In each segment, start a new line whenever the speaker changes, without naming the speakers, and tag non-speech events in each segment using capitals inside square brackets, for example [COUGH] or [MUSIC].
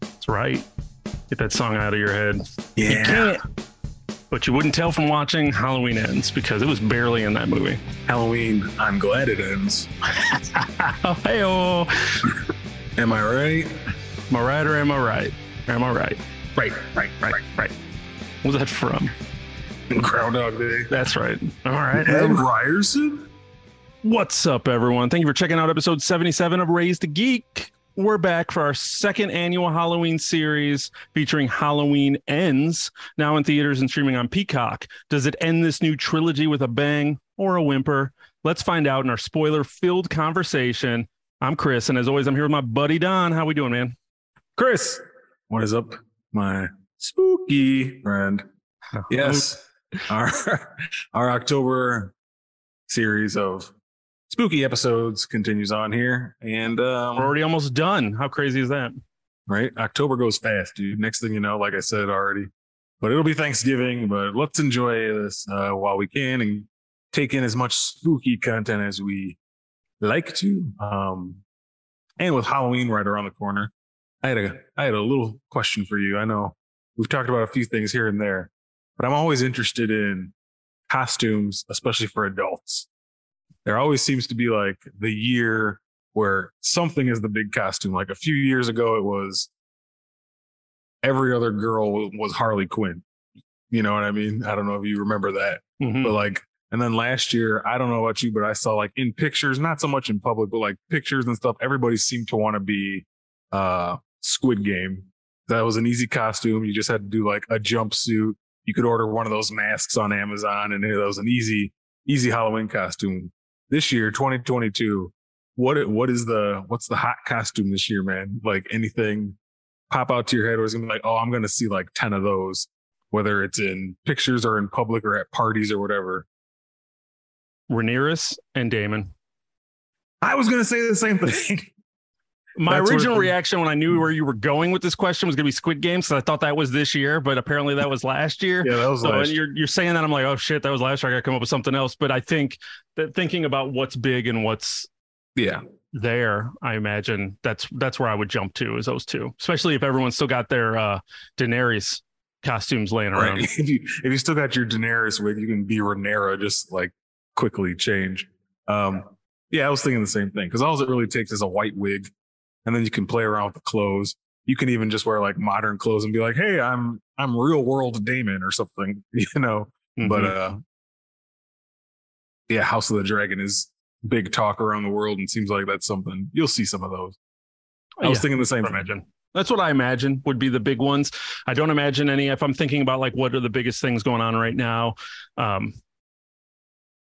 That's right. Get that song out of your head. You
Yeah.
can't. But you wouldn't tell from watching Halloween Ends because it was barely in that movie.
Halloween, I'm glad it ends. [LAUGHS]
oh, hey,
Am I right?
Am I right or am I right? Am I right?
Right, right,
Right, right. What was that from?
Groundhog Day.
That's right. All right.
Ned Ryerson?
What's up, everyone? Thank you for checking out episode 77 of Raised to Geek. We're back for our second annual Halloween series featuring Halloween Ends, now in theaters and streaming on Peacock. Does it end this new trilogy with a bang or a whimper? Let's find out in our spoiler-filled conversation. I'm Chris, and as always, I'm here with my buddy Don. How we doing, man?
Chris. What is up, my spooky friend? [LAUGHS] Yes. our our October series of spooky episodes continues on here. And
We're
um
already almost done. How crazy is that?
right, October goes fast, dude. Next thing you know, like I said already. But it'll be Thanksgiving, but let's enjoy this uh, while we can and take in as much spooky content as we like to. Um and with Halloween right around the corner, I had a I had a little question for you. I know we've talked about a few things here and there, but I'm always interested in costumes, especially for adults. There always seems to be like the year where something is the big costume. Like a few years ago, it was every other girl was Harley Quinn. You know what I mean? I don't know if you remember that,
Mhm.
but like, and then last year, I don't know about you, but I saw like in pictures, not so much in public, but like pictures and stuff, everybody seemed to want to be uh Squid Game. That was an easy costume. You just had to do like a jumpsuit. You could order one of those masks on Amazon, and it was an easy, easy Halloween costume. This year, 2022, what what is the what's the hot costume this year, man? Like anything pop out to your head, or it's gonna be like, oh, I'm gonna see like ten of those, whether it's in pictures or in public or at parties or whatever.
Rhaenyra and Daemon.
I was gonna say the same thing. [LAUGHS]
My
That's
original reaction when I knew where you were going with this question was going to be Squid Game, so I thought that was this year, but apparently that was last year.
yeah, that was
So and you're you're saying that I'm like, oh shit, that was last year. I got to come up with something else. But I think that thinking about what's big and what's
Yeah,
there, I imagine that's that's where I would jump to is those two, especially if everyone's still got their uh, Daenerys costumes laying around right. [LAUGHS]
if you if you still got your Daenerys wig, you can be Rhaenyra, just like quickly change. Um, yeah, I was thinking the same thing because all it really takes is a white wig, and then you can play around with the clothes. You can even just wear like modern clothes and be like, "Hey, I'm I'm real world Daemon" or something, [LAUGHS] you know. But
Mhm.
uh, yeah, House of the Dragon is big talk around the world, and seems like that's something you'll see some of those. I was thinking the same
imagine. That's what I imagine would be the big ones. I don't imagine any. If I'm thinking about like what are the biggest things going on right now, um,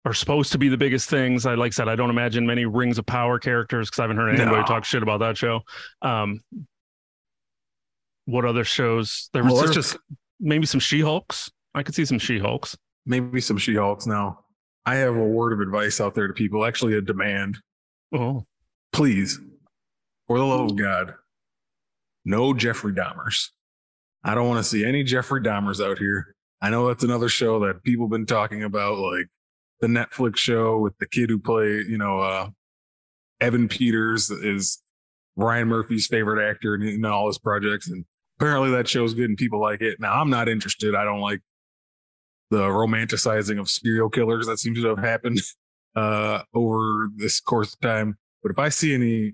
are supposed to be the biggest things. I like I said, I don't imagine many Rings of Power characters because I haven't heard anybody
No.
talk shit about that show. Um, what other shows? There was
let's
there-
just
maybe some She Hulks. I could see some She Hulks.
maybe some She-Hulks now. I have a word of advice out there to people, actually a demand.
Oh,
Please, for the love of God, no Jeffrey Dahmers. I don't want to see any Jeffrey Dahmers out here. I know that's another show that people have been talking about, like the Netflix show with the kid who played, you know, uh, Evan Peters is Ryan Murphy's favorite actor in, in all his projects. And apparently that show's good and people like it. Now I'm not interested. I don't like the romanticizing of serial killers that seems to have happened [LAUGHS] uh, over this course of time. But if I see any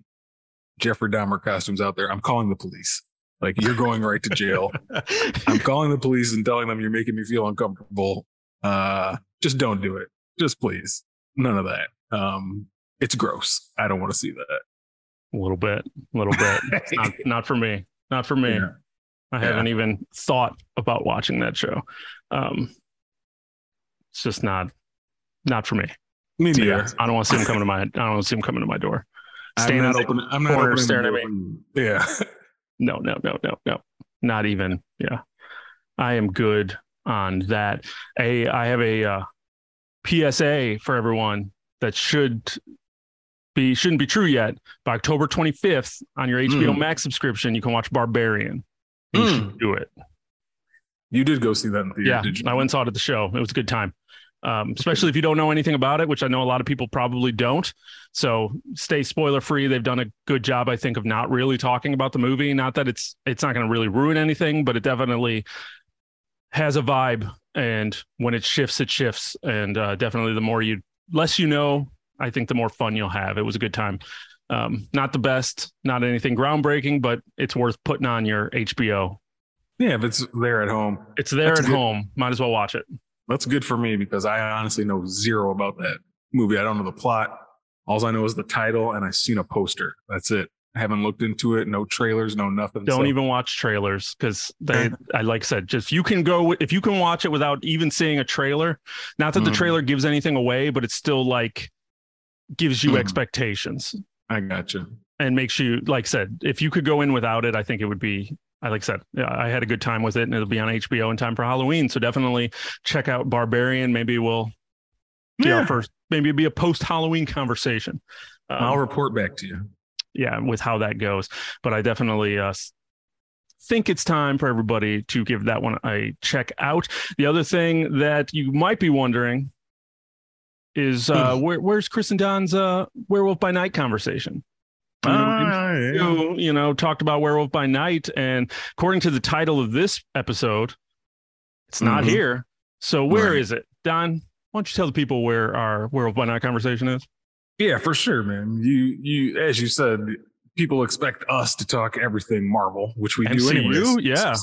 Jeffrey Dahmer costumes out there, I'm calling the police. Like you're going right to jail. [LAUGHS] I'm calling the police and telling them you're making me feel uncomfortable. Uh, just don't do it. Just please. None of that. Um, it's gross. I don't want to see that.
a little bit, a little bit. [LAUGHS] Not not for me. Not for me.
Yeah.
I
Yeah.
haven't even thought about watching that show. Um, it's just not not for me.
Me neither.
yeah, I don't want to see him coming to my. I don't want to see him coming to my door.
I'm
Standing
not
in the
opening. I'm not
corner staring at
when- Yeah. [LAUGHS]
No, no, no, no, no. Not even. Yeah, I am good on that. A I have a uh, PSA for everyone that should be shouldn't be true yet. By October 25th on your HBO
Mm.
Max subscription, you can watch Barbarian. You
Mm.
should do it.
You did go see that in theater,
Yeah,
did you?
I went and saw it at the show. It was a good time. um, especially if you don't know anything about it, which I know a lot of people probably don't. So stay spoiler free. They've done a good job, I think, of not really talking about the movie. Not that it's it's not going to really ruin anything, but it definitely has a vibe. And when it shifts, it shifts. And uh, definitely, the more you less you know, I think the more fun you'll have. It was a good time. Um, not the best, not anything groundbreaking, but it's worth putting on your HBO.
Yeah, if it's there at home,
It's there
That's
at
good.
home. Might as well watch it.
that's good for me because I honestly know zero about that movie. I don't know the plot. All I know is the title, and I've seen a poster. That's it. I haven't looked into it. No trailers, no nothing.
Don't
So,
even watch trailers because they, I like I said, just you can go if you can watch it without even seeing a trailer. Not that the
Mhm.
trailer gives anything away, but it still like gives you
Mhm.
expectations
I got you.
and makes you like I said. If you could go in without it, I think it would be. I like I said, I had a good time with it, and it'll be on HBO in time for Halloween. So definitely check out Barbarian. Maybe we'll
Yeah,
first. Maybe it'll be a post Halloween conversation. Um,
I'll report back to you.
Yeah, with how that goes. But I definitely uh, think it's time for everybody to give that one a check out. The other thing that you might be wondering is uh,
Hmm.
where, where's Chris and Don's uh, Werewolf by Night conversation? You know,
Ah, yeah.
you, you know, talked about Werewolf by Night, and according to the title of this episode, it's not
Mhm.
here. So where is
Right.
it, Don? Why don't you tell the people where our Werewolf by Night conversation is?
Yeah, for sure, man. You you as you said, people expect us to talk everything Marvel, which we do
MCU?
anyways.
Yeah.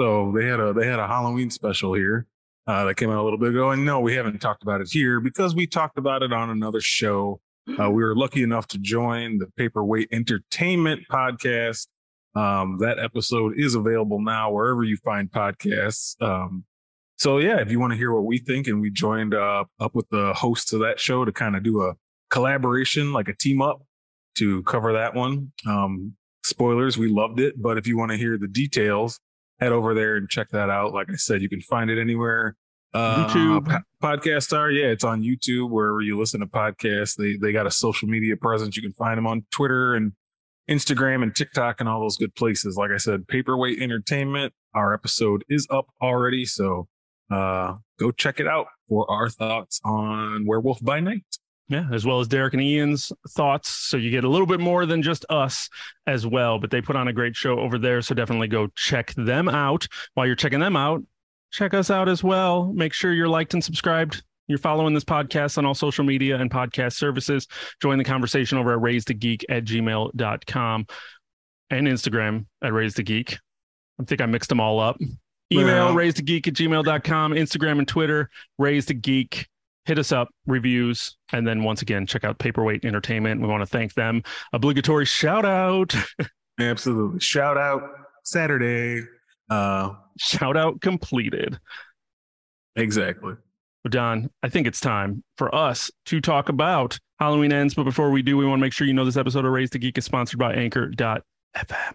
So they had a they had a Halloween special here uh, that came out a little bit ago, and no, we haven't talked about it here because we talked about it on another show. Uh, we were lucky enough to join the Paperweight Entertainment podcast. Um, that episode is available now wherever you find podcasts. Um, so yeah, if you want to hear what we think, and we joined uh, up with the hosts of that show to kind of do a collaboration, like a team up to cover that one. Um, spoilers, we loved it, but if you want to hear the details, head over there and check that out. Like I said, you can find it anywhere. Uh,
YouTube.
po- podcasts are yeah, it's on YouTube wherever you listen to podcasts. They they got a social media presence. You can find them on Twitter and Instagram and TikTok and all those good places. Like I said, Paperweight Entertainment. Our episode is up already, so uh, go check it out for our thoughts on Werewolf by Night.
Yeah, as well as Derek and Ian's thoughts. So you get a little bit more than just us as well. But they put on a great show over there. So definitely go check them out. While you're checking them out, check us out as well. Make sure you're liked and subscribed. You're following this podcast on all social media and podcast services. Join the conversation over at raisedageek at gmail.com and Instagram at raisedageek. I think I mixed them all up. Email
Well-
raisedageek at gmail.com, Instagram and Twitter, raisedageek hit us up, reviews, and then once again, check out Paperweight Entertainment. We want to thank them. Obligatory shout out, [LAUGHS]
Absolutely. Shout out Saturday. Uh,
shout out completed.
exactly.
Don, I think it's time for us to talk about Halloween Ends. But before we do, we want to make sure you know this episode of Raise the Geek is sponsored by Anchor.fm.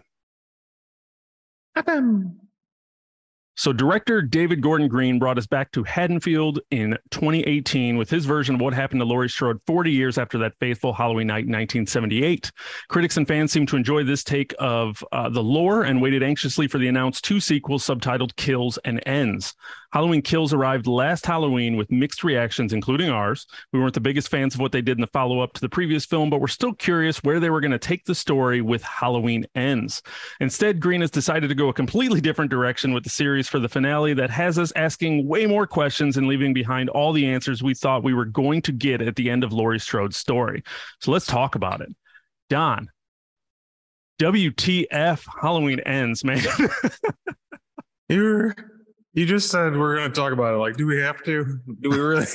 So, director David Gordon Green brought us back to Haddonfield in 2018 with his version of what happened to Laurie Strode 40 years after that faithful Halloween night in 1978. Critics and fans seemed to enjoy this take of uh, the lore and waited anxiously for the announced two sequels subtitled Kills and Ends. Halloween Kills arrived last Halloween with mixed reactions, including ours. We weren't the biggest fans of what they did in the follow up to the previous film, but we're still curious where they were going to take the story with Halloween Ends. Instead, Green has decided to go a completely different direction with the series for the finale that has us asking way more questions and leaving behind all the answers we thought we were going to get at the end of Laurie Strode's story. So let's talk about it. Don, WTF Halloween Ends, man. [LAUGHS]
You're you just said we're going to talk about it. Like, do we have to? Do we really?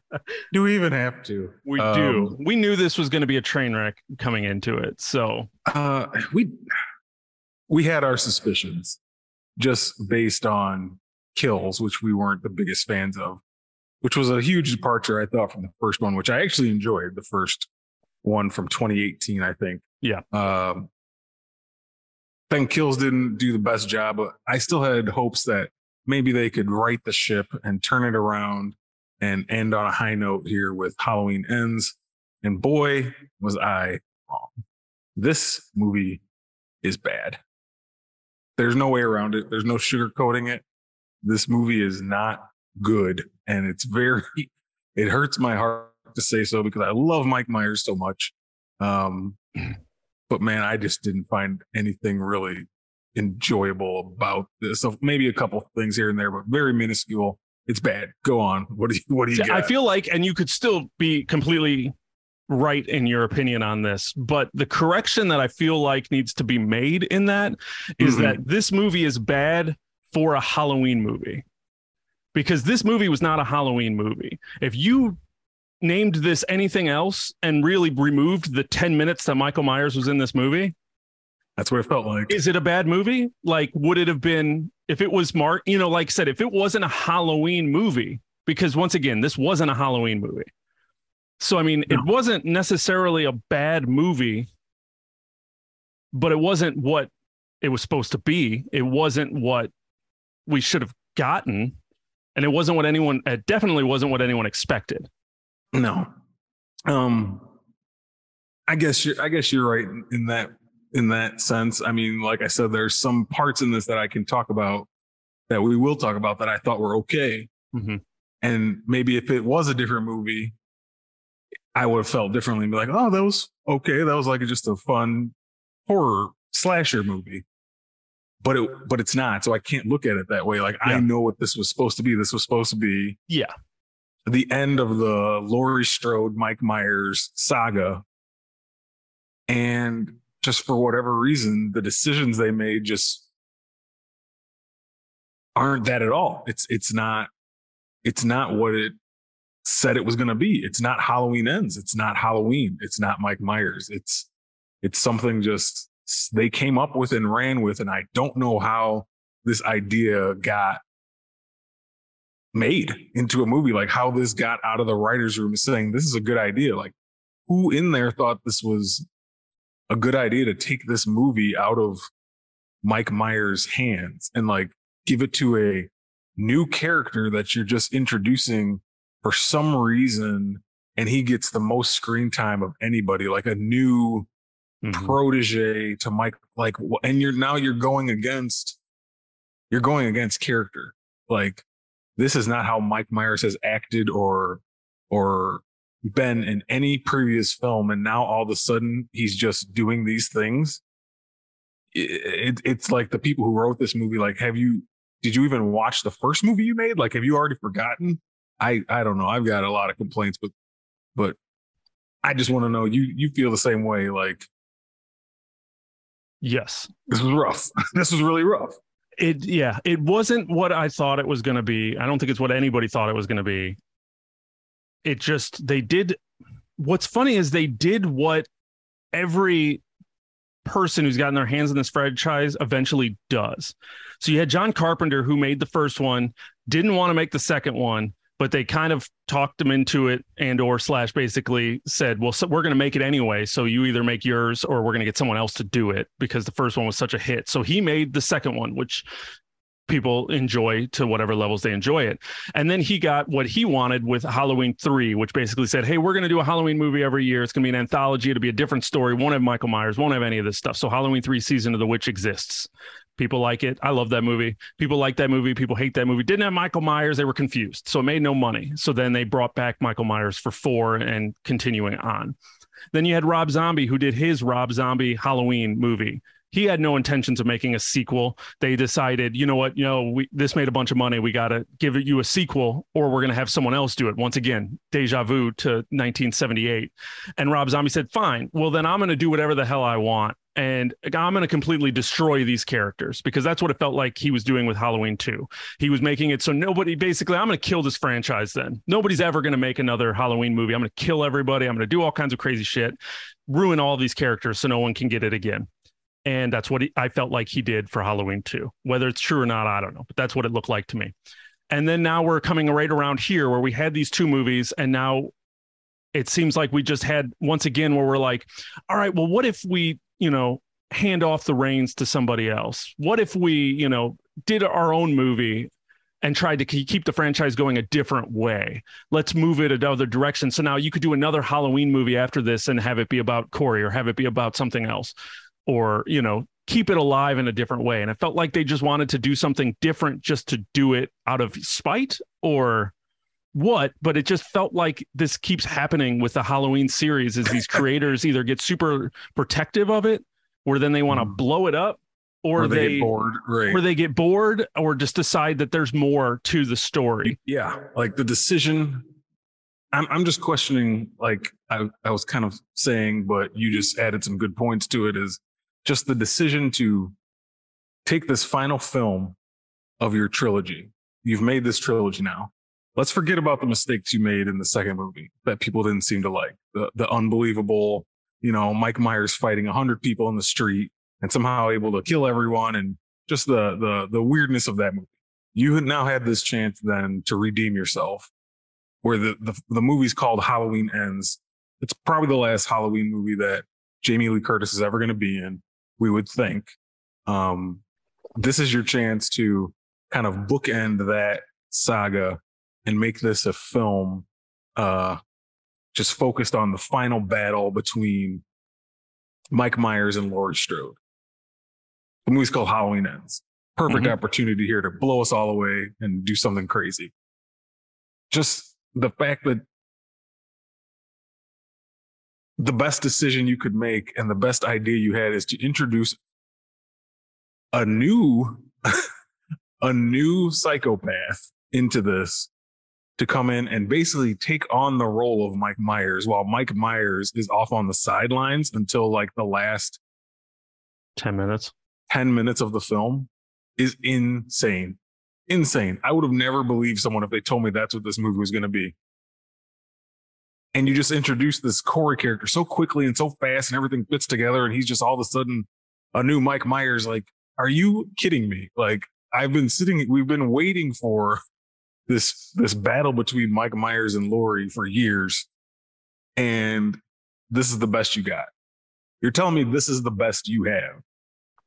[LAUGHS] do we even have to?
we
Um,
do. We knew this was going to be a train wreck coming into it. So,
Uh, we we had our suspicions just based on kills, which we weren't the biggest fans of, which was a huge departure, I thought, from the first one, which I actually enjoyed. The first one from 2018, I think.
Yeah.
Um, then kills didn't do the best job, but I still had hopes that maybe they could right the ship and turn it around and end on a high note here with Halloween ends. And boy, was I wrong. This movie is bad. There's no way around it. There's no sugarcoating it. This movie is not good, and it's very. [LAUGHS] It hurts my heart to say so because I love Mike Myers so much. Um, but man, I just didn't find anything really enjoyable about this. So maybe a couple things here and there, but very minuscule. It's bad. Go on. What do you what do you got?
I feel like, and you could still be completely right in your opinion on this, but the correction that I feel like needs to be made in that is
Mhm.
that this movie is bad for a Halloween movie. Because this movie was not a Halloween movie. If you named this anything else and really removed the 10 minutes that Michael Myers was in this movie,
That's what it felt like.
is it a bad movie? Like, would it have been if it was Mark? You know, like I said, if it wasn't a Halloween movie, because once again, this wasn't a Halloween movie. So, I mean,
No.
it wasn't necessarily a bad movie, but it wasn't what it was supposed to be. It wasn't what we should have gotten. And it wasn't what anyone, it definitely wasn't what anyone expected.
No. Um I guess you're I guess you're right in- in that in that sense. I mean, like I said, there's some parts in this that I can talk about that we will talk about that I thought were okay.
Mhm.
And maybe if it was a different movie, I would have felt differently and be like, oh, that was okay. That was like just a fun horror slasher movie. But it but it's not. So I can't look at it that way. Like
Yeah.
I know what this was supposed to be. This was supposed to be
Yeah.
the end of the Laurie Strode, Mike Myers saga. And just for whatever reason, the decisions they made just aren't that at all. It's it's not it's not what it said it was going to be. It's not Halloween ends. It's not Halloween. It's not Mike Myers. It's it's something just they came up with and ran with and I don't know how this idea got made into a movie like how this got out of the writers room saying this is a good idea like who in there thought this was a good idea to take this movie out of Mike Myers hands and like give it to a new character that you're just introducing for some reason and he gets the most screen time of anybody like a new
Mhm.
protege to Mike like and you're now you're going against you're going against character like this is not how Mike Myers has acted or or been in any previous film and now all of a sudden he's just doing these things. It, it, it's like the people who wrote this movie like have you did you even watch the first movie you made? Like have you already forgotten? I i don't know. I've got a lot of complaints but but i just want to know you you feel the same way like
Yes.
this was rough. [LAUGHS] This was really rough.
It yeah it wasn't what i thought it was going to be. I don't think it's what anybody thought it was going to be it just they did what's funny is they did what every person who's gotten their hands in this franchise eventually does. So you had john carpenter who made the first one didn't want to make the second one but they kind of talked him into it and or slash basically said well so we're going to make it anyway so you either make yours or we're going to get someone else to do it because the first one was such a hit. So he made the second one which people enjoy to whatever levels they enjoy it and then he got what he wanted with halloween 3 which basically said hey we're going to do a halloween movie every year it's going to be an anthology it'll be a different story won't have michael myers won't have any of this stuff so halloween 3 season of the witch exists People like it. I love that movie. People like that movie. People hate that movie. Didn't have Michael Myers. They were confused. So it made no money. So then they brought back Michael Myers for four and continuing on. Then you had Rob Zombie, who did his Rob Zombie Halloween movie. He had no intentions of making a sequel. They decided, you know what, you know, we, this made a bunch of money. We got to give you a sequel, or we're going to have someone else do it. Once again, deja vu to 1978. And Rob Zombie said, fine. Well, then I'm going to do whatever the hell I want and I'm going to completely destroy these characters because that's what it felt like he was doing with Halloween 2. He was making it so nobody basically, I'm going to kill this franchise then. Nobody's ever going to make another Halloween movie. I'm going to kill everybody. I'm going to do all kinds of crazy shit, ruin all these characters so no one can get it again. And that's what he, I felt like he did for Halloween 2. Whether it's true or not, I don't know, but that's what it looked like to me. And then now we're coming right around here where we had these two movies and now it seems like we just had once again where we're like, all right, well, what if we you know, hand off the reins to somebody else? What if we, you know, did our own movie and tried to keep the franchise going a different way? Let's move it another direction. So now you could do another Halloween movie after this and have it be about Corey or have it be about something else. Or, you know, keep it alive in a different way. And it felt like they just wanted to do something different just to do it out of spite or what, but it just felt like this keeps happening with the Halloween series is these creators either get super protective of it or then they want to
Mm.
blow it up or,
or they,
they,
get bored. Right.
or they get bored or just decide that there's more to the story.
yeah. Like the decision. I'm I'm just questioning, like I, I was kind of saying, but you just added some good points to it, is just the decision to take this final film of your trilogy. You've made this trilogy now. Let's forget about the mistakes you made in the second movie that people didn't seem to like. The the unbelievable, you know, Mike Myers fighting a hundred people in the street and somehow able to kill everyone and just the the the weirdness of that movie. You now had this chance then to redeem yourself, where the the, the movie's called Halloween Ends. It's probably the last Halloween movie that Jamie Lee Curtis is ever going to be in. We would think. Um, this is your chance to kind of bookend that saga and make this a film uh just focused on the final battle between Mike Myers and Laurie Strode. The movie's called Halloween Ends. Perfect
Mhm.
opportunity here to blow us all away and do something crazy. Just the fact that the best decision you could make and the best idea you had is to introduce a new [LAUGHS] a new psychopath into this to come in and basically take on the role of Mike Myers while Mike Myers is off on the sidelines until like the last
10 minutes.
10 minutes of the film is insane. Insane. I would have never believed someone if they told me that's what this movie was going to be. And you just introduce this Corey character so quickly and so fast and everything fits together. And he's just all of a sudden a new Mike Myers. Like, are you kidding me? Like, I've been sitting, we've been waiting for this, this battle between Mike Myers and Laurie for years. And this is the best you got. You're telling me this is the best you have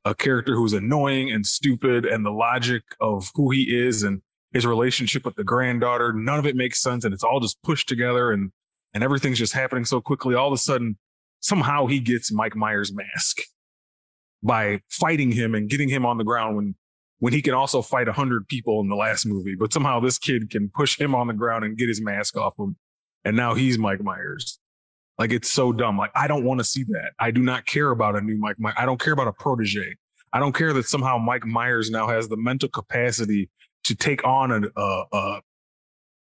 a character who's annoying and stupid and the logic of who he is and his relationship with the granddaughter none of it makes sense and it's all just pushed together and and everything's just happening so quickly all of a sudden somehow he gets mike myers mask by fighting him and getting him on the ground when when he can also fight 100 people in the last movie but somehow this kid can push him on the ground and get his mask off him and now he's mike myers like it's so dumb. Like I don't want to see that. I do not care about a new Mike. Myers. I don't care about a protege. I don't care that somehow Mike Myers now has the mental capacity to take on a, a, a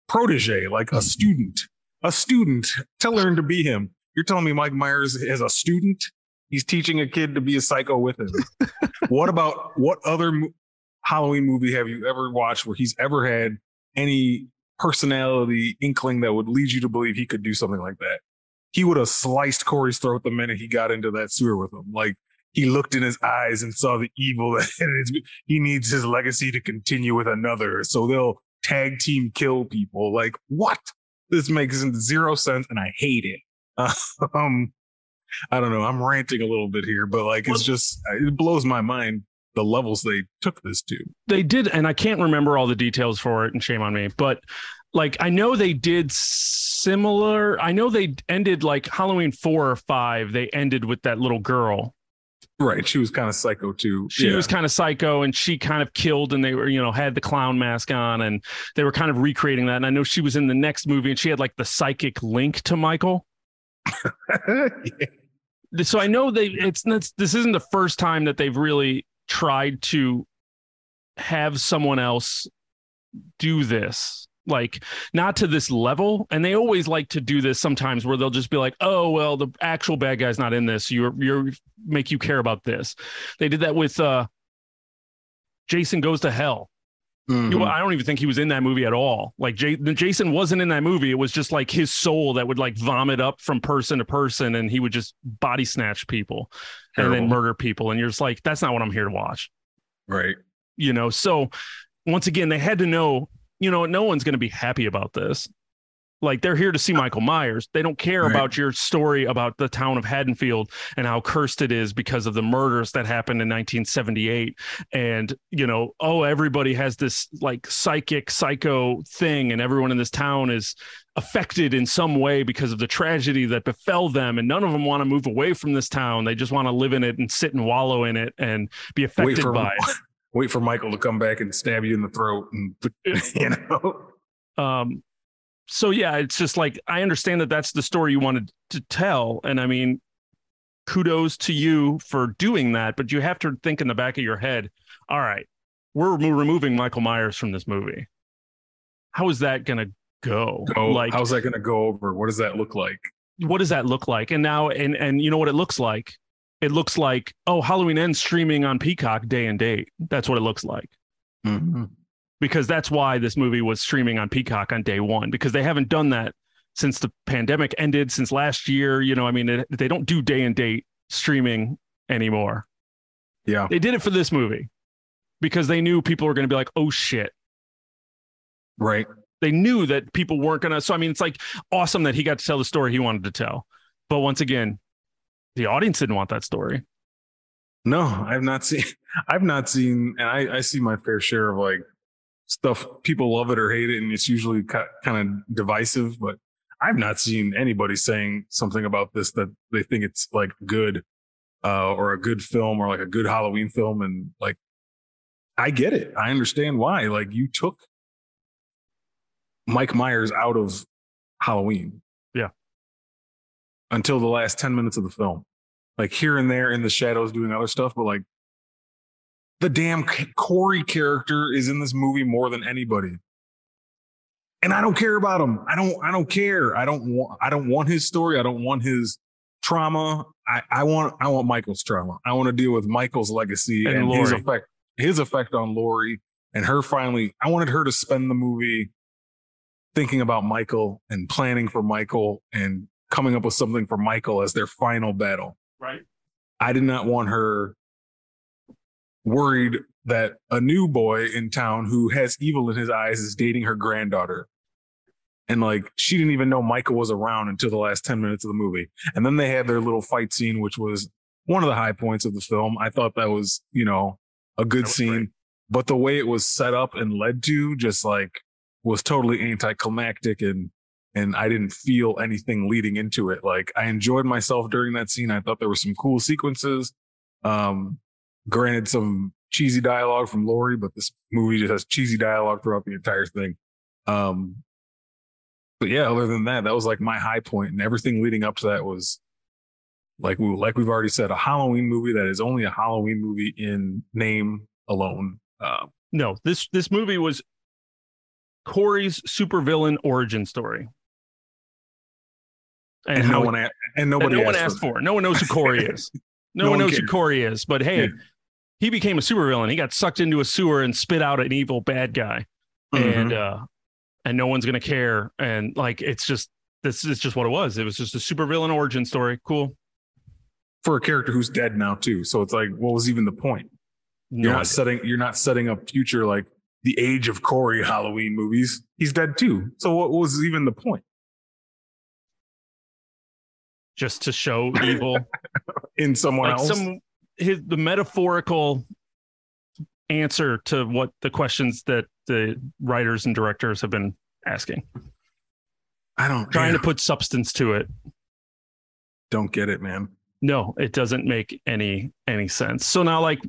protege, like a mm-hmm. student, a student to learn to be him. You're telling me Mike Myers is a student? He's teaching a kid to be a psycho with him. [LAUGHS] what about what other mo- Halloween movie have you ever watched where he's ever had any personality inkling that would lead you to believe he could do something like that? he would have sliced Corey's throat the minute he got into that sewer with him. Like he looked in his eyes and saw the evil [LAUGHS] that he needs his legacy to continue with another. So they'll tag team kill people. Like what? This makes zero sense, and I hate it. [LAUGHS] um, I don't know. I'm ranting a little bit here, but like it's just it blows my mind the levels they took this to.
They did, and I can't remember all the details for it, and shame on me, but like I know they did similar. I know they ended like Halloween four or five. They ended with that little girl.
Right. She was kind of psycho too.
She
Yeah.
was kind of psycho, and she kind of killed, and they were you know had the clown mask on, and they were kind of recreating that. And I know she was in the next movie, and she had like the psychic link to Michael. [LAUGHS]
Yeah.
so I know they it's it's this isn't the first time that they've really tried to have someone else do this like not to this level and they always like to do this sometimes where they'll just be like oh well the actual bad guy's not in this you're you're make you care about this they did that with uh jason goes to hell
Mhm.
well, I don't even think he was in that movie at all. Like J- Jason wasn't in that movie. It was just like his soul that would like vomit up from person to person, and he would just body snatch people and then murder people. And you're just like, that's not what I'm here to watch.
Right.
You know. So once again, they had to know. You know, no one's going to be happy about this. Like they're here to see Michael Myers. They don't care
Right.
about your story about the town of Haddonfield and how cursed it is because of the murders that happened in 1978. And, you know, oh, everybody has this like psychic psycho thing, and everyone in this town is affected in some way because of the tragedy that befell them. And none of them want to move away from this town. They just want to live in it and sit and wallow in it and be affected by it.
Wait for Michael to come back and stab you in the throat, and [LAUGHS] you know.
um so yeah it's just like i understand that that's the story you wanted to tell and i mean kudos to you for doing that but you have to think in the back of your head all right we're remo- removing michael myers from this movie how is that going to go
Go,
like
how's that going to go over? What does that look like?
what does that look like and now and and you know what it looks like it looks like oh halloween ends streaming on peacock day and date that's what it looks like mm-hmm. because that's why this movie was streaming on Peacock on day one because they haven't done that since the pandemic ended since last year. You know, I mean, it, they don't do day and date streaming anymore.
Yeah,
They did it for this movie because they knew people were going to be like, "Oh shit."
right.
They knew that people weren't going to. So I mean, it's like awesome that he got to tell the story he wanted to tell. But once again, the audience didn't want that story.
No, I've not seen. [LAUGHS] I've not seen, and I, I see my fair share of like stuff. People love it or hate it, and it's usually kind of divisive. But I've not seen anybody saying something about this that they think it's like good, uh, or a good film, or like a good Halloween film. And like, I get it. I understand why. Like, you took Mike Myers out of Halloween.
Yeah.
Until the last ten minutes of the film like here and there in the shadows doing other stuff, but like the damn Corey character is in this movie more than anybody. And I don't care about him. I don't I don't care. I don't want I don't want his story. I don't want his trauma. I, I want I want Michael's trauma. I want to deal with Michael's legacy
And
and, his effect his effect on Laurie and her finally I wanted her to spend the movie thinking about Michael and planning for Michael and coming up with something for Michael as their final battle.
Right.
I did not want her worried that a new boy in town who has evil in his eyes is dating her granddaughter. And like she didn't even know Michael was around until the last 10 minutes of the movie. And then they had their little fight scene, which was one of the high points of the film. I thought that was, you know, a good scene.
great.
But the way it was set up and led to just like was totally anticlimactic and and I didn't feel anything leading into it. Like I enjoyed myself during that scene. I thought there were some cool sequences. Um, granted, some cheesy dialogue from Laurie, but this movie just has cheesy dialogue throughout the entire thing. Um, but yeah, other than that, that was like my high point, and everything leading up to that was like we like we've already said, a Halloween movie that is only a Halloween movie in name alone. Uh,
No, this this movie was Corey's supervillain origin story. And,
and,
how
no one a- and nobody
no one
asked
asked
for.
for. No one knows who Corey [LAUGHS] is. No,
No
one
one
knows who. Corey is. But hey,
Yeah.
he became a supervillain. He got sucked into a sewer and spit out an evil bad guy.
Mhm.
And uh and no one's gonna care. And like it's just this is just what it was. It was just a supervillain origin story. Cool.
for a character who's dead now too. So it's like, what was even the point?
No
you're not
idea.
setting you're not setting up future like the age of Corey Halloween movies. He's dead too. So what was even the point
just to show evil. [LAUGHS]
in someone
like
else?
some his the metaphorical answer to what the questions that the writers and directors have been asking
I don't
trying
yeah,
to put substance to it
don't get it, man.
no it doesn't make any any sense so now like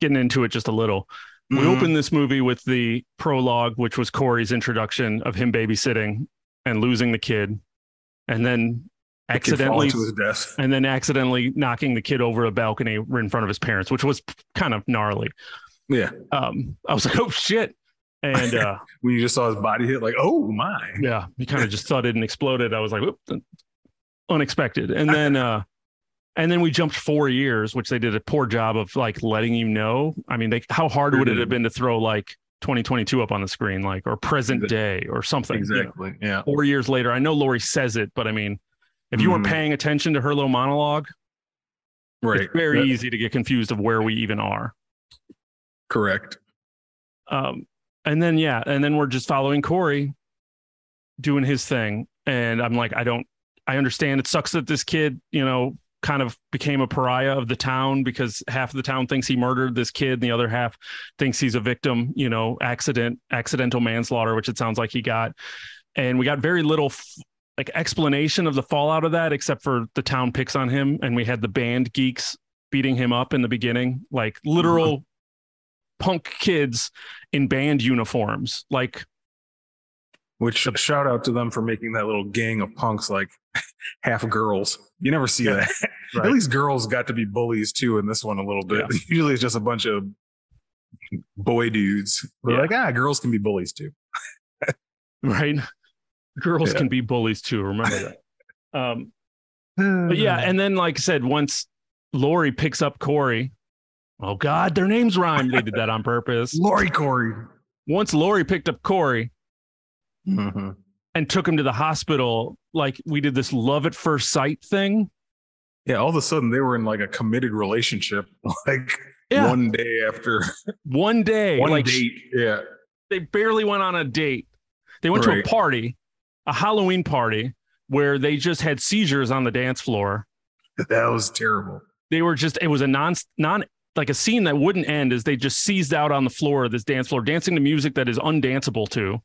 getting into it just a little we
Mhm.
opened this movie with the prologue which was corey's introduction of him babysitting and losing the kid and then
The
accidentally
to his death.
and then accidentally knocking the kid over a balcony in front of his parents, which was kind of gnarly.
Yeah.
Um, I was like, oh shit. And uh, [LAUGHS]
When you just saw his body hit, like, oh my.
yeah, he kind of just thudded and exploded. I was like, unexpected. And then, uh, and then we jumped four years, which they did a poor job of like letting you know. I mean, they, how hard would it have been to throw like 2022 up on the screen, like, or present day or something? you know?
Exactly. Yeah.
Four years later, I know Laurie says it, but I mean, if you weren't
Mhm.
paying attention to her little monologue,
Right.
it's very
That-
easy to get confused of where we even are.
Correct.
Um, and then yeah, and then we're just following Corey doing his thing, and I'm like, I don't, I understand. It sucks that this kid, you know, kind of became a pariah of the town because half of the town thinks he murdered this kid and the other half thinks he's a victim you know accident accidental manslaughter which it sounds like he got. And we got very little f- like explanation of the fallout of that except for the town picks on him and we had the band geeks beating him up in the beginning like literal mm-hmm. punk kids in band uniforms like
Which shout out to them for making that little gang of punks like [LAUGHS] half girls. You never see that. [LAUGHS] [LAUGHS]
right.
At least girls got to be bullies too in this one a little bit.
Yeah.
Usually it's just a bunch of boy dudes. They're
Yeah.
like, ah, girls can be bullies too.
right girls
Yeah.
can be bullies too remember that um [SIGHS] but yeah and then like i said once laurie picks up corey oh god their names rhyme they did that on purpose
Laurie Corey.
once laurie picked up corey
Mhm.
And took him to the hospital like we did this love at first sight thing
Yeah, all of a sudden they were in like a committed relationship, [LAUGHS] like
Yeah.
one day after [LAUGHS]
one day
one
like
date. Yeah,
they barely went on a date they went
Right.
to a party a halloween party where they just had seizures on the dance floor [LAUGHS]
that was terrible.
they were just it was a non non like a scene that wouldn't end as they just seized out on the floor of this dance floor dancing to music that is undanceable to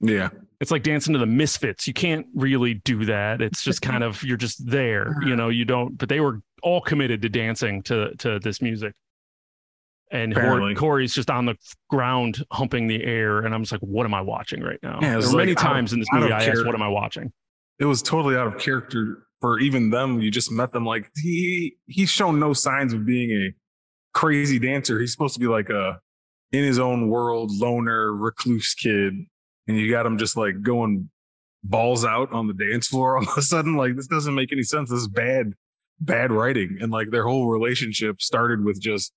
Yeah,
it's like dancing to the misfits. You can't really do that. It's just kind of you're just there you uh-huh. know you don't but they were all committed to dancing to to this music. And
Apparently.
Corey's just on the ground humping the air and I'm just like what am I watching right now?
Yeah, it
there were many
like, I
times in this movie
don't
I, asked what am I watching?
It was totally out of character for even them. You just met them like he he's shown no signs of being a crazy dancer. He's supposed to be like a in his own world loner recluse kid, and you got him just like going balls out on the dance floor all of a sudden. Like this doesn't make any sense. This is bad, bad writing. And like their whole relationship started with just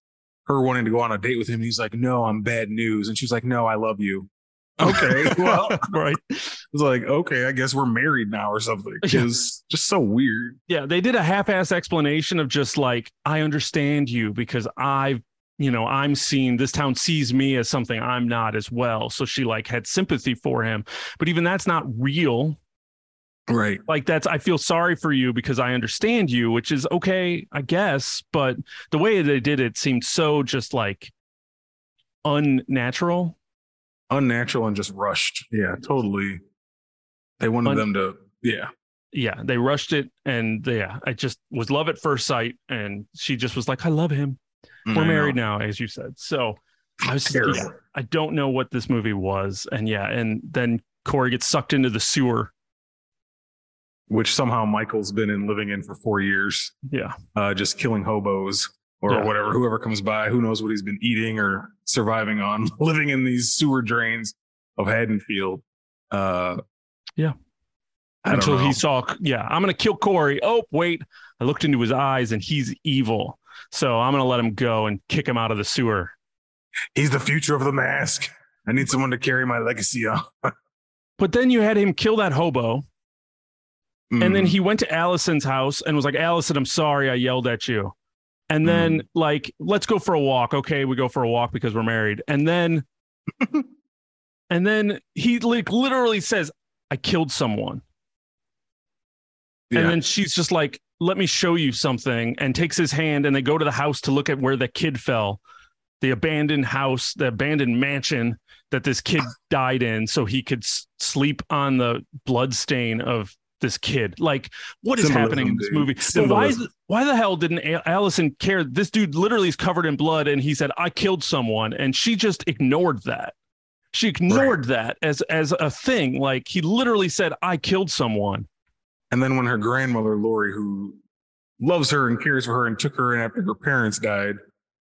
her wanting to go on a date with him. He's like, "No, I'm bad news," and she's like, "No, I love you." [LAUGHS] Okay, well, [LAUGHS]
right
It's like, okay, I guess we're married now or something.
Yeah.
It's just so weird.
Yeah, they did a half-ass explanation of just like I understand you because I, you know, I'm seen this town sees me as something I'm not as well. So she like had sympathy for him, but even that's not real.
Right.
Like that's I feel sorry for you because I understand you, which is okay, I guess, but the way they did it seemed so just like unnatural.
Unnatural and just rushed. Yeah, totally. They wanted
Un-
them to, yeah.
Yeah, they rushed it and yeah, I just was love at first sight and she just was like I love him. We're married now, as you said. So I was just, yeah, I don't know what this movie was, and yeah, and then Corey gets sucked into the sewer.
Which somehow Michael's been in living in for four years,
Yeah,
uh, just killing hobos or
Yeah.
whatever, whoever comes by, who knows what he's been eating or surviving on, [LAUGHS] living in these sewer drains of Haddonfield. Uh,
Yeah.
I
until
know.
he saw, yeah, I'm gonna kill Corey. Oh wait, I looked into his eyes and he's evil, so I'm gonna let him go and kick him out of the sewer.
he's the future of the mask. I need someone to carry my legacy on. [LAUGHS]
But then you had him kill that hobo, and then
Mm.
he went to Allison's house and was like, "Allison, I'm sorry, I yelled at you." And then like, let's go for a walk. Okay, we go for a walk because we're married. And then, [LAUGHS] and then he like literally says, "I killed someone."
Yeah.
And then she's just like, let me show you something, and takes his hand, and they go to the house to look at where the kid fell, the abandoned house, the abandoned mansion that this kid died in, so he could s- sleep on the blood stain of this kid. Like, what is
Symbolism,
happening in this movie? But why,
Symbolism.
why the hell didn't A- Allison care? This dude literally is covered in blood, and he said, I killed someone, and she just ignored that. She ignored that as as a thing. Like he literally said, "I killed someone."
And then when her grandmother, Laurie, who loves her and cares for her and took her in after her parents died,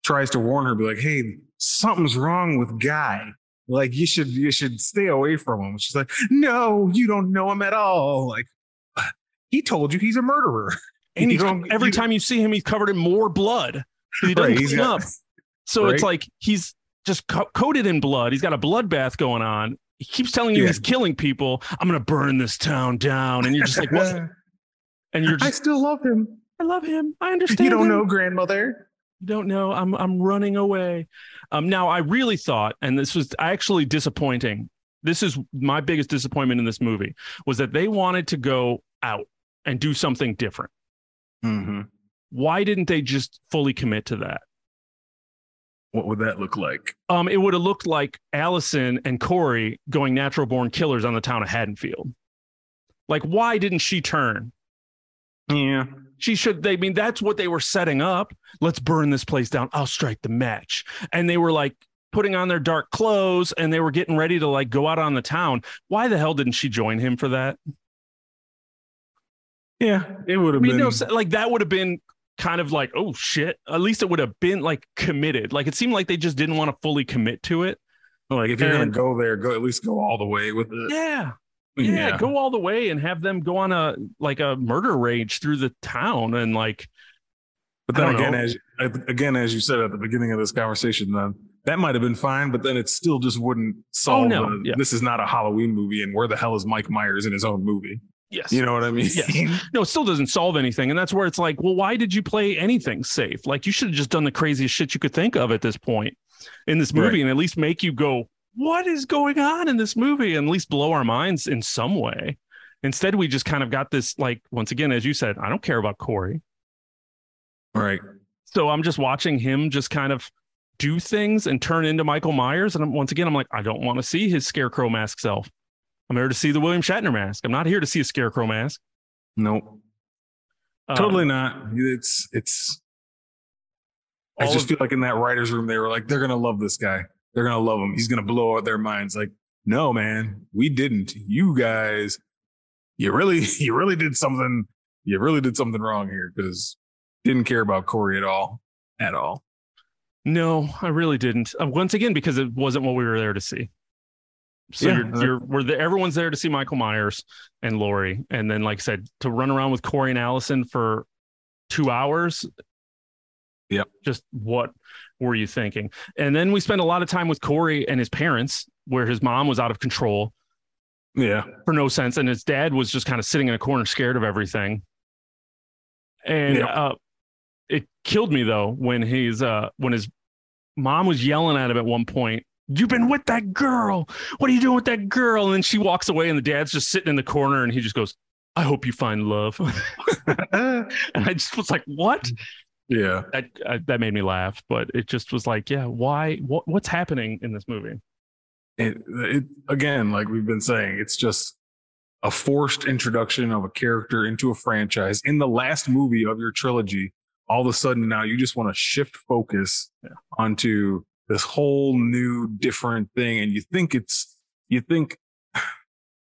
tries to warn her, be like, hey, something's wrong with Guy. Like you should you should stay away from him. She's like, no, you don't know him at all. Like [SIGHS] he told you he's a murderer. [LAUGHS]
And he's, every
you-
time you see him, he's covered in more blood. He doesn't
Right,
clean
got-
up. So it's like he's just co- coated in blood. He's got a bloodbath going on. He keeps telling you
Yeah.
he's killing people. I'm gonna burn this town down, and you're just like, what? [LAUGHS] And you're
I still love him.
I love him. I understand.
You don't
him.
know, grandmother.
You don't know. I'm I'm running away. Um, now I really thought, and this was actually disappointing, This is my biggest disappointment in this movie was that they wanted to go out and do something different.
Mm-hmm.
Why didn't they just fully commit to that?
What would that look like?
Um, it would have looked like Allison and Corey going natural born killers on the town of Haddonfield. Like, why didn't she turn?
Yeah.
She should. They I mean that's what they were setting up. Let's burn this place down. I'll strike the match. And they were like putting on their dark clothes and they were getting ready to like go out on the town. Why the hell didn't she join him for that?
Yeah, it would
I
have
mean,
been.
no, like that would have been kind of like, oh shit. At least it would have been like committed. Like it seemed like they just didn't want to fully commit to it.
like if you're
and-
gonna go there, go at least go all the way with it.
Yeah. Yeah, go all the way and have them go on a like a murder rage through the town and like
But then again,
know.
as again as you said at the beginning of this conversation, then that might have been fine, but then it still just wouldn't oh, solve.
Oh, no,
the,
yeah.
This is not a Halloween movie, and where the hell is Mike Myers in his own movie?
Yes.
You know what I mean?
Yes. no, it still doesn't solve anything. And that's where it's like, well, why did you play anything safe? Like you should have just done the craziest shit you could think of at this point in this movie
Right.
and at least make you go, what is going on in this movie? And at least blow our minds in some way. Instead, we just kind of got this, like, once again, as you said, I don't care about Corey.
right.
So I'm just watching him just kind of do things and turn into Michael Myers. And I'm, once again, I'm like, I don't want to see his scarecrow mask self. I'm here to see the William Shatner mask. I'm not here to see a scarecrow mask.
Nope.
Um,
Totally not. It's it's. I just
of-
feel like in that writers' room, they were like, they're gonna love this guy. They're gonna love him. He's gonna blow out their minds. Like, no, man, we didn't. You guys, you really, [LAUGHS] you really did something. You really did something wrong here because didn't care about Corey at all, at all.
No, I really didn't. Uh, once again, because it wasn't what we were there to see. So
Yeah,
you're, you're we're the, everyone's there to see Michael Myers and Laurie, and then like I said, to run around with Corey and Allison for two hours.
Yep.
Just what were you thinking? And then we spent a lot of time with Corey and his parents, where his mom was out of control
Yeah,
for no sense, and his dad was just kind of sitting in a corner, scared of everything. And
Yeah.
uh, it killed me though when he's uh when his mom was yelling at him at one point. You've been with that girl. What are you doing with that girl? And then she walks away, and the dad's just sitting in the corner, and he just goes, "I hope you find love." [LAUGHS] and I just was like, "What?"
yeah.
That uh, that made me laugh, but it just was like, "Yeah, why? What? What's happening in this movie?"
it, it again, like we've been saying, it's just a forced introduction of a character into a franchise in the last movie of your trilogy. All of a sudden, now you just want to shift focus
Yeah.
onto this whole new, different thing, and you think it's you think. [SIGHS]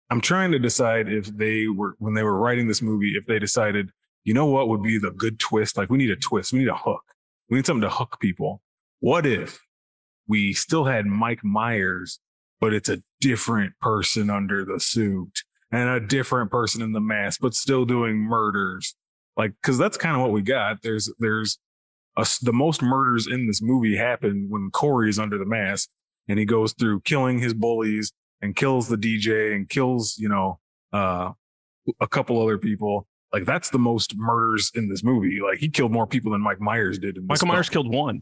I'm trying to decide if they were when they were writing this movie, if they decided, you know what would be the good twist? Like we need a twist, we need a hook, we need something to hook people. What if we still had Mike Myers but it's a different person under the suit and a different person in the mask, but still doing murders. Like, cause that's kind of what we got. There's, there's a, the most murders in this movie happen when Corey is under the mask and he goes through killing his bullies and kills the DJ and kills, you know, uh, a couple other people. Like that's the most murders in this movie. Like he killed more people than Mike Myers did. In this
Michael Myers
film.
killed one.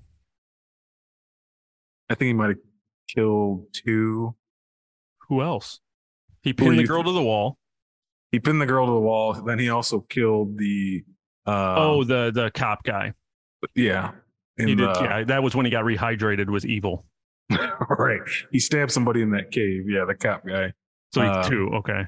I think he might have killed two.
Who else? He pinned the girl
think?
to the wall.
He pinned the girl to the wall. Then he also killed the. Uh,
oh, the the cop guy.
Yeah. In
He did.
the-
yeah, that was when he got rehydrated. Was evil. [LAUGHS]
right. He stabbed somebody in that cave. Yeah, the cop guy.
So he
Uh,
two. Okay,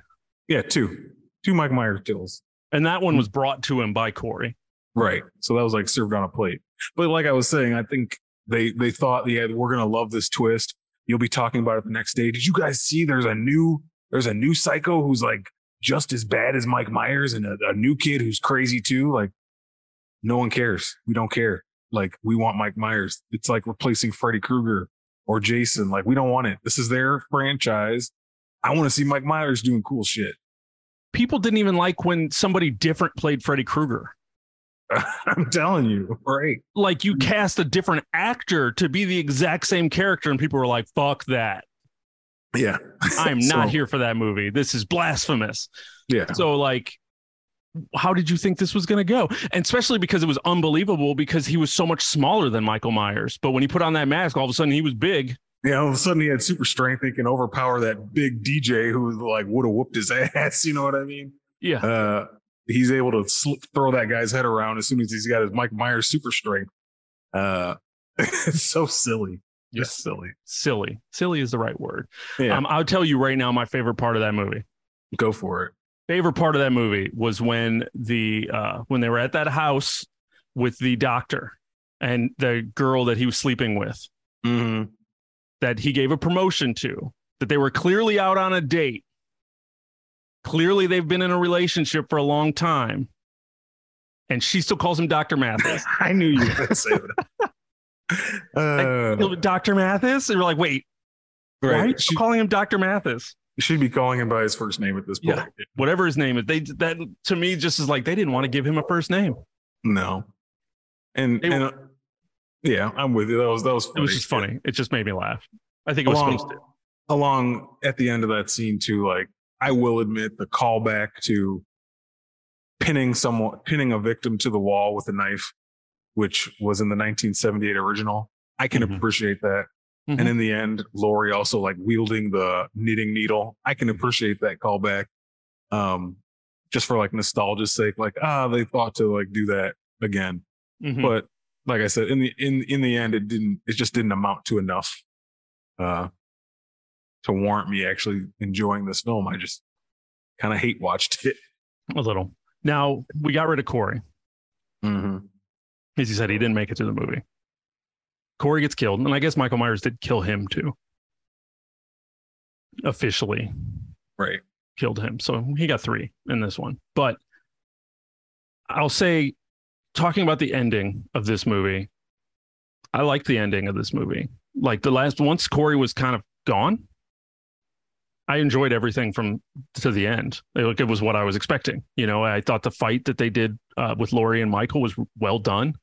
Yeah, two. Two Mike Myers kills.
and that one was brought to him by Corey.
Right. So that was like served on a plate. But like I was saying, I think they they thought, yeah, we're gonna love this twist. You'll be talking about it the next day. Did you guys see there's a new there's a new psycho who's like just as bad as Mike Myers and a, a new kid who's crazy too? Like no one cares. We don't care. Like we want Mike Myers. It's like replacing Freddy Krueger or Jason. Like we don't want it. This is their franchise. I want to see Mike Myers doing cool shit.
People didn't even like when somebody different played Freddy Krueger. [LAUGHS]
I'm telling you, right?
Like you mm. cast a different actor to be the exact same character, and people were like, "Fuck that!
Yeah.
I'm [LAUGHS] not
So-
here for that movie. This is blasphemous."
Yeah.
So like how did you think this was going to go? And especially because it was unbelievable because he was so much smaller than Michael Myers. But when he put on that mask, all of a sudden he was big.
Know, all of a sudden he had super strength. He can overpower that big DJ who like would have whooped his [LAUGHS] ass. You know what I mean?
Yeah.
Uh, he's able to slip, throw that guy's head around as soon as he's got his Mike Myers super strength. Uh, [LAUGHS] it's so silly. Just
Yes.
silly.
Silly. Silly is the right word.
Yeah.
Um, I'll tell you right now my favorite part of that movie.
Go for it.
Favorite part of that movie was when the uh when they were at that house with the doctor and the girl that he was sleeping with
Mm-hmm.
that he gave a promotion to, that they were clearly out on a date. Clearly they've been in a relationship for a long time. And she still calls him Dr. Mathis. [LAUGHS]
I knew you were going to say that. [LAUGHS] Uh,
Dr. Mathis? And we're like, wait, why are you
right. She,
calling him Dr. Mathis?
Should be calling him by his first name at this point.
Yeah. Whatever his name is. They that to me just is like they didn't want to give him a first name.
No. And,
They-
and uh, yeah, I'm with you. That was that was
It was just funny. It just made me laugh. I think it was
Along-
supposed to.
along at the end of that scene too like i will admit the callback to pinning someone pinning a victim to the wall with a knife which was in the 1978 original i can
Mhm.
appreciate that
Mhm.
and in the end laurie also like wielding the knitting needle i can appreciate that callback um just for like nostalgia's sake like ah they thought to like do that again
Mhm.
but like I said, in the in in the end, it didn't. It just didn't amount to enough uh, to warrant me actually enjoying this film. I just kind of hate watched it. [LAUGHS]
a little. Now we got rid of Corey.
Mm-hmm.
As you said, he didn't make it to the movie. Corey gets killed, and I guess Michael Myers did kill him too. Officially
Right.
killed him. So he got three in this one. But I'll say, talking about the ending of this movie, I like the ending of this movie. Like the last, once Corey was kind of gone, I enjoyed everything from to the end. It, it was what I was expecting. You know, I thought the fight that they did uh, with Laurie and Michael was well done.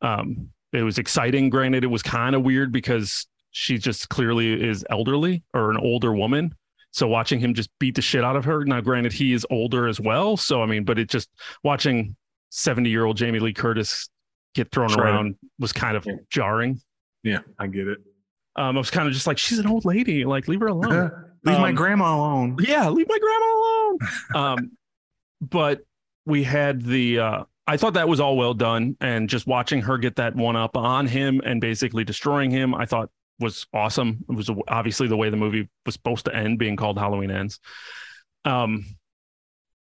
Um, it was exciting. Granted, it was kind of weird because she just clearly is elderly or an older woman. So watching him just beat the shit out of her. Now, granted, he is older as well. So I mean, but it just watching 70 year old Jamie Lee Curtis get thrown
Sure.
around was kind of
Yeah.
jarring.
Yeah, I get it.
Um, I was kind of just like, she's an old lady. Like, leave her alone. [LAUGHS]
Leave my
Um,
grandma alone.
yeah, leave my grandma alone. [LAUGHS] um, but we had the uh I thought that was all well done. And just watching her get that one up on him and basically destroying him, I thought was awesome. It was obviously the way the movie was supposed to end, being called Halloween Ends. Um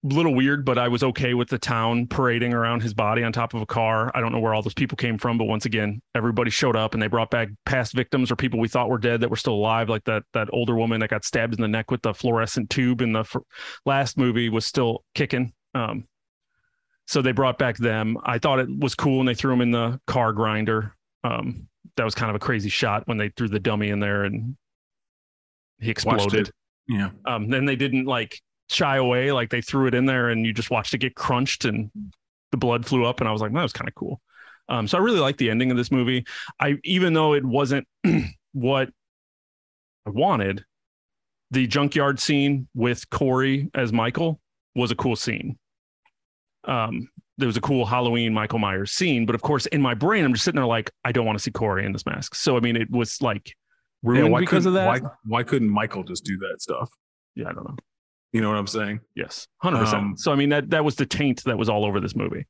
little weird, but I was okay with the town parading around his body on top of a car. I don't know where all those people came from, but once again, everybody showed up and they brought back past victims or people we thought were dead that were still alive, like that that older woman that got stabbed in the neck with the fluorescent tube in the last movie was still kicking. Um, so they brought back them. I thought it was cool, and they threw him in the car grinder. Um, that was kind of a crazy shot when they threw the dummy in there and he exploded.
Yeah.
Um, then they didn't like shy away, like they threw it in there and you just watched it get crunched and the blood flew up. And I was like, that was kind of cool. Um, so I really like the ending of this movie. I even though it wasn't [CLEARS THROAT] what I wanted, the junkyard scene with Corey as Michael was a cool scene. Um, there was a cool Halloween Michael Myers scene, but of course, in my brain, I'm just sitting there like, I don't want to see Corey in this mask. So I mean, it was like ruined
Yeah, why
because of that.
Why, why couldn't Michael just do that stuff?
Yeah, I don't know.
You know what I'm saying?
Yes, hundred
Um,
percent. So I mean that that was the taint that was all over this movie.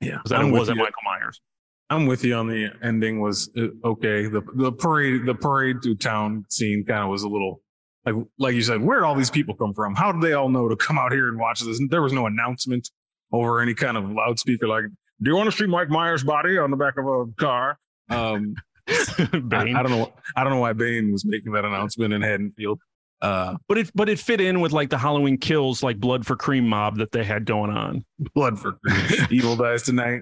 Yeah.
That
I'm
it wasn't
you.
Michael Myers.
I'm with you on the ending was uh, okay. The the parade the parade through town scene kind of was a little like like you said, where did all these people come from? How did they all know to come out here and watch this? And there was no announcement over any kind of loudspeaker like, "Do you want to see Mike Myers' body on the back of a car?" Um, [LAUGHS] I,
Bane.
I don't know. I don't know why Bane was making that announcement in Haddonfield. Uh,
but it but it fit in with like the Halloween kills, like Blood for Cream mob that they had going on.
blood for [LAUGHS] evil dies tonight.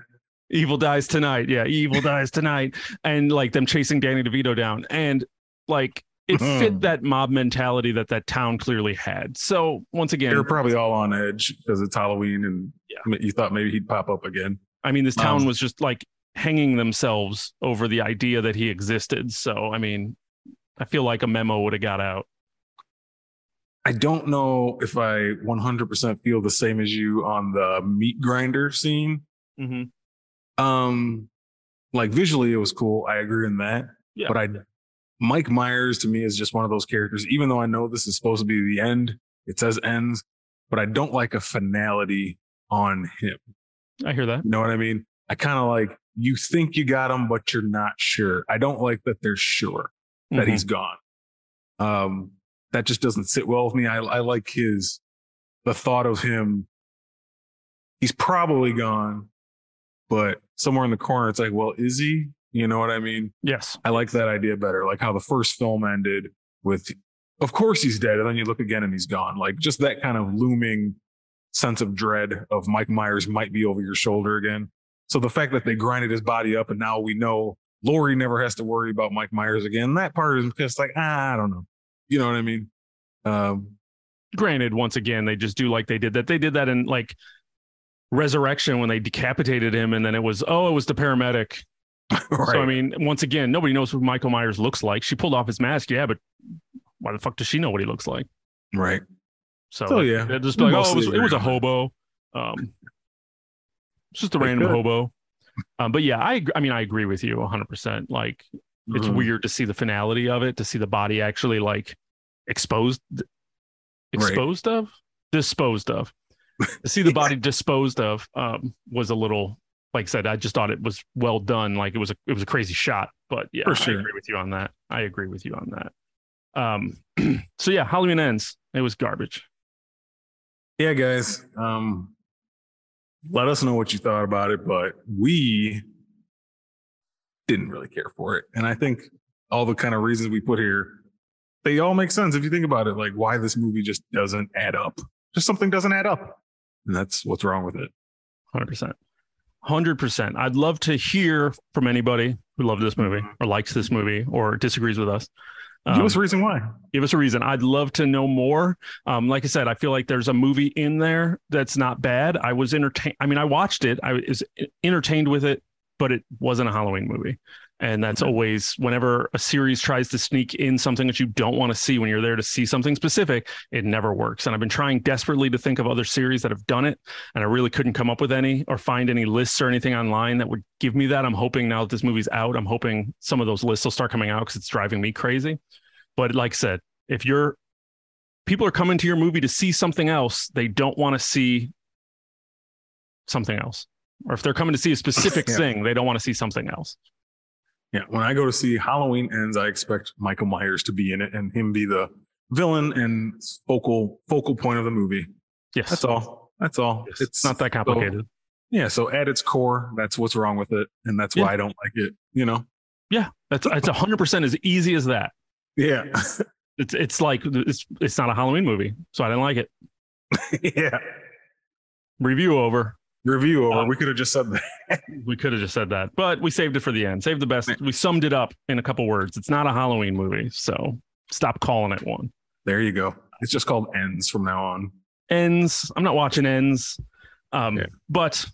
Evil dies tonight. Yeah, evil dies tonight, and like them chasing Danny DeVito down, and like it fit that mob mentality that that town clearly had. So once again,
They
again,
were probably all on edge because it's Halloween, and
Yeah.
you thought maybe he'd pop up again.
I mean, this town
Um,
was just like hanging themselves over the idea that he existed. So I mean, I feel like a memo would have got out.
I don't know if I 100% feel the same as you on the meat grinder scene.
Mm-hmm.
Um, like visually, it was cool. I agree in that.
Yeah.
But I, Mike Myers to me is just one of those characters, even though I know this is supposed to be the end, it says ends, but I don't like a finality on him.
I hear that.
You know what I mean? I kind of like you think you got him, but you're not sure. I don't like that they're sure that
Mhm.
he's gone. Um, that just doesn't sit well with me. I, I like his the thought of him. He's probably gone, but somewhere in the corner, it's like, well, is he? You know what I mean?
yes.
I like that idea better. Like how the first film ended with, of course he's dead, and then you look again and he's gone. Like just that kind of looming sense of dread of Mike Myers might be over your shoulder again. So the fact that they grinded his body up and now we know Laurie never has to worry about Mike Myers again. That part is just like ah, I don't know. You know what I mean? Um,
Granted, once again, they just do like they did that. They did that in like Resurrection when they decapitated him, and then it was oh, it was the paramedic.
Right. [LAUGHS]
So I mean, once again, nobody knows who Michael Myers looks like. She pulled off his mask, yeah, but why the fuck does she know what he looks like?
right.
So,
So, yeah,
just like, oh, it was, it was a
agree on that.
hobo. Um, it's just a
They
random
could.
hobo. Um, but yeah, I I mean, I agree with you 100. percent Like, it's
Mhm.
weird to see the finality of it, to see the body actually like exposed, exposed of, disposed of. [LAUGHS] to see the body disposed of um, was a little, like I said, I just thought it was well done. Like it was a it was a crazy shot. But yeah,
For
I agree with you on that. I agree with you on that. Um, [CLEARS THROAT] so yeah, Halloween ends. It was garbage.
yeah, guys. Um, let us know what you thought about it, but we didn't really care for it. And I think all the kind of reasons we put here, they all make sense if you think about it, like why this movie just doesn't add up. Just something doesn't add up. And that's what's wrong with it.
Hundred percent. Hundred percent. I'd love to hear from anybody who loved this movie or likes this movie or disagrees with us.
Give
Um,
us a reason why.
give us a reason. I'd love to know more. Um, like I said, I feel like there's a movie in there that's not bad. I was entertained. I mean, I watched it. I was entertained with it, but it wasn't a Halloween movie. And that's always whenever a series tries to sneak in something that you don't want to see when you're there to see something specific, it never works. And I've been trying desperately to think of other series that have done it, and I really couldn't come up with any or find any lists or anything online that would give me that. I'm hoping now that this movie's out, I'm hoping some of those lists will start coming out because it's driving me crazy. But like I said, if you're people are coming to your movie to see something else, they don't want to see something else. Or if they're coming to see a specific
Yeah.
thing, they don't want to see something else.
Yeah. When I go to see Halloween ends, I expect Michael Myers to be in it and him be the villain and focal focal point of the movie.
Yes.
That's all. That's all.
Yes.
It's
not that complicated.
Yeah, so at its core, that's what's wrong with it, and that's
Yeah.
why I don't like it. You know?
yeah. That's it's hundred percent as easy as that.
Yeah, [LAUGHS]
It's it's like it's it's not a Halloween movie. So I didn't like it. [LAUGHS]
yeah.
Review over.
Review over.
Um,
we could have just said that. [LAUGHS]
We could have just said that, but we saved it for the end. Saved the best. We summed it up in a couple words. It's not a Halloween movie, so stop calling it one.
There you go. It's just called ends from now on.
ends. I'm not watching ends. Um,
Yeah.
but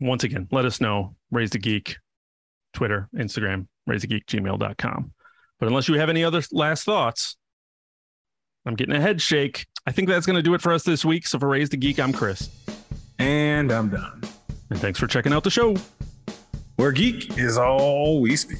once again, let us know. Raise the geek, Twitter, Instagram, raise the geek, gmail.com. But unless you have any other last thoughts, I'm getting a head shake. I think that's going to do it for us this week. So for Raise the Geek, I'm Chris.
And I'm done.
And thanks for checking out the show.
Where geek is all we speak.